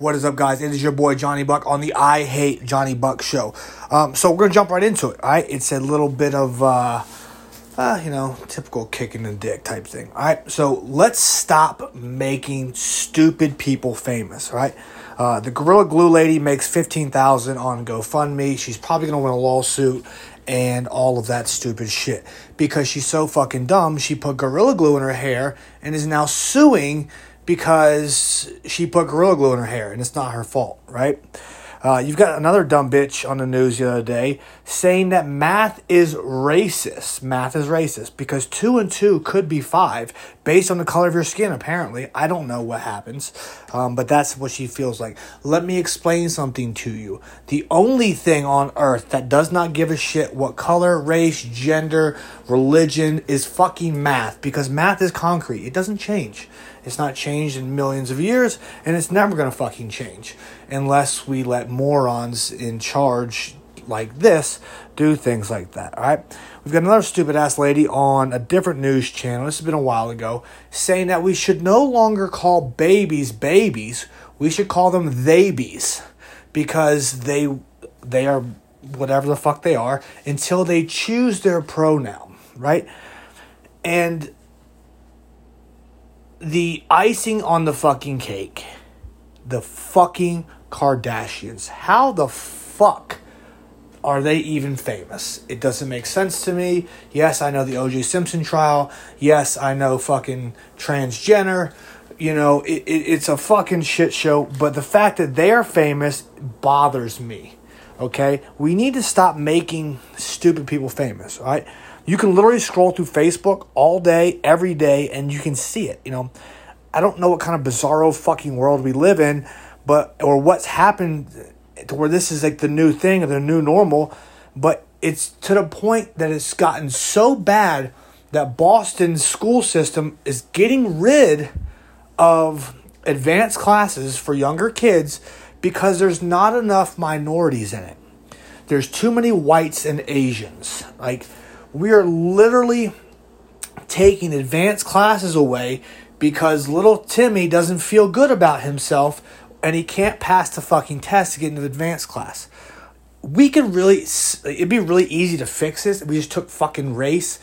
What is up, guys? It is your boy Johnny Buck on the I Hate Johnny Buck show. Um, so we're gonna jump right into it. All right, it's a little bit of uh, uh, you know, typical kicking the dick type thing. All right, so let's stop making stupid people famous. Right, uh, the Gorilla Glue lady makes fifteen thousand on GoFundMe. She's probably gonna win a lawsuit and all of that stupid shit because she's so fucking dumb. She put Gorilla Glue in her hair and is now suing because she put Gorilla Glue in her hair and it's not her fault, right? Uh, you've got another dumb bitch on the news the other day saying that math is racist. Math is racist because two and two could be five based on the color of your skin, apparently. I don't know what happens, um, but that's what she feels like. Let me explain something to you. The only thing on earth that does not give a shit what color, race, gender, religion is fucking math because math is concrete. It doesn't change. It's not changed in millions of years, and it's never gonna fucking change unless we let morons in charge like this do things like that. All right. We've got another stupid ass lady on a different news channel. This has been a while ago, saying that we should no longer call babies babies. We should call them theybies because they they are whatever the fuck they are until they choose their pronoun, right? And the icing on the fucking cake, the fucking Kardashians. How the fuck are they even famous? It doesn't make sense to me. Yes, I know the OJ Simpson trial. Yes, I know fucking transgender. You know, it, it, it's a fucking shit show. But the fact that they're famous bothers me. Okay? We need to stop making stupid people famous, right? You can literally scroll through Facebook all day, every day, and you can see it. You know, I don't know what kind of bizarro fucking world we live in, but or what's happened to where this is like the new thing or the new normal, but it's to the point that it's gotten so bad that Boston's school system is getting rid of advanced classes for younger kids because there's not enough minorities in it. There's too many whites and Asians. Like we are literally taking advanced classes away because little Timmy doesn't feel good about himself and he can't pass the fucking test to get into the advanced class. We can really, it'd be really easy to fix this. We just took fucking race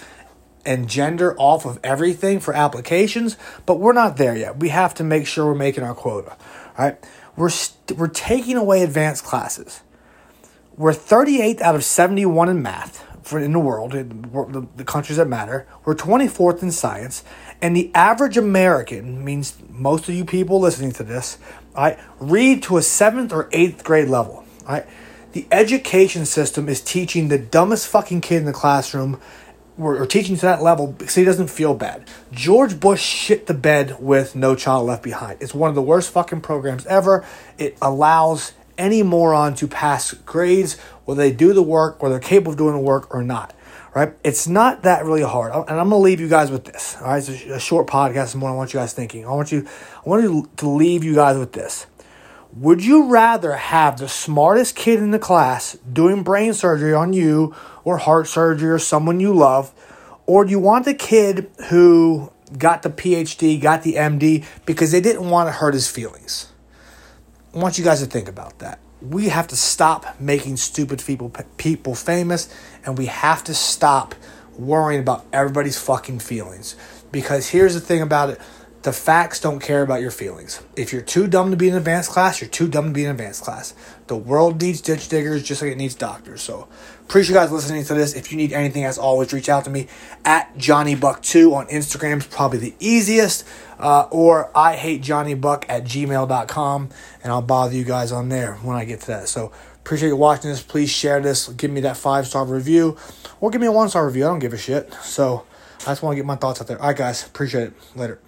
and gender off of everything for applications, but we're not there yet. We have to make sure we're making our quota. All right, we're we st- we're taking away advanced classes. We're 38th out of 71 in math for in the world, in the, the countries that matter. We're 24th in science, and the average American means most of you people listening to this right, read to a seventh or eighth grade level. Right, the education system is teaching the dumbest fucking kid in the classroom or, or teaching to that level because he doesn't feel bad. George Bush shit the bed with No Child Left Behind. It's one of the worst fucking programs ever. It allows any moron to pass grades whether they do the work or they're capable of doing the work or not right? It's not that really hard. And I'm to leave you guys with this. All right, it's a short podcast what I want you guys thinking. I want you, I want you to leave you guys with this. Would you rather have the smartest kid in the class doing brain surgery on you or heart surgery or someone you love, or do you want the kid who got the PhD, got the MD because they didn't want to hurt his feelings? I want you guys to think about that. We have to stop making stupid people people famous and we have to stop worrying about everybody's fucking feelings. Because here's the thing about it the facts don't care about your feelings if you're too dumb to be in advanced class you're too dumb to be in advanced class the world needs ditch diggers just like it needs doctors so appreciate you guys listening to this if you need anything as always reach out to me at johnny buck 2 on instagram is probably the easiest uh, or I hate Johnny Buck at gmail.com, and I'll bother you guys on there when I get to that. So appreciate you watching this. Please share this. Give me that five star review, or give me a one star review. I don't give a shit. So I just want to get my thoughts out there. All right, guys. Appreciate it. Later.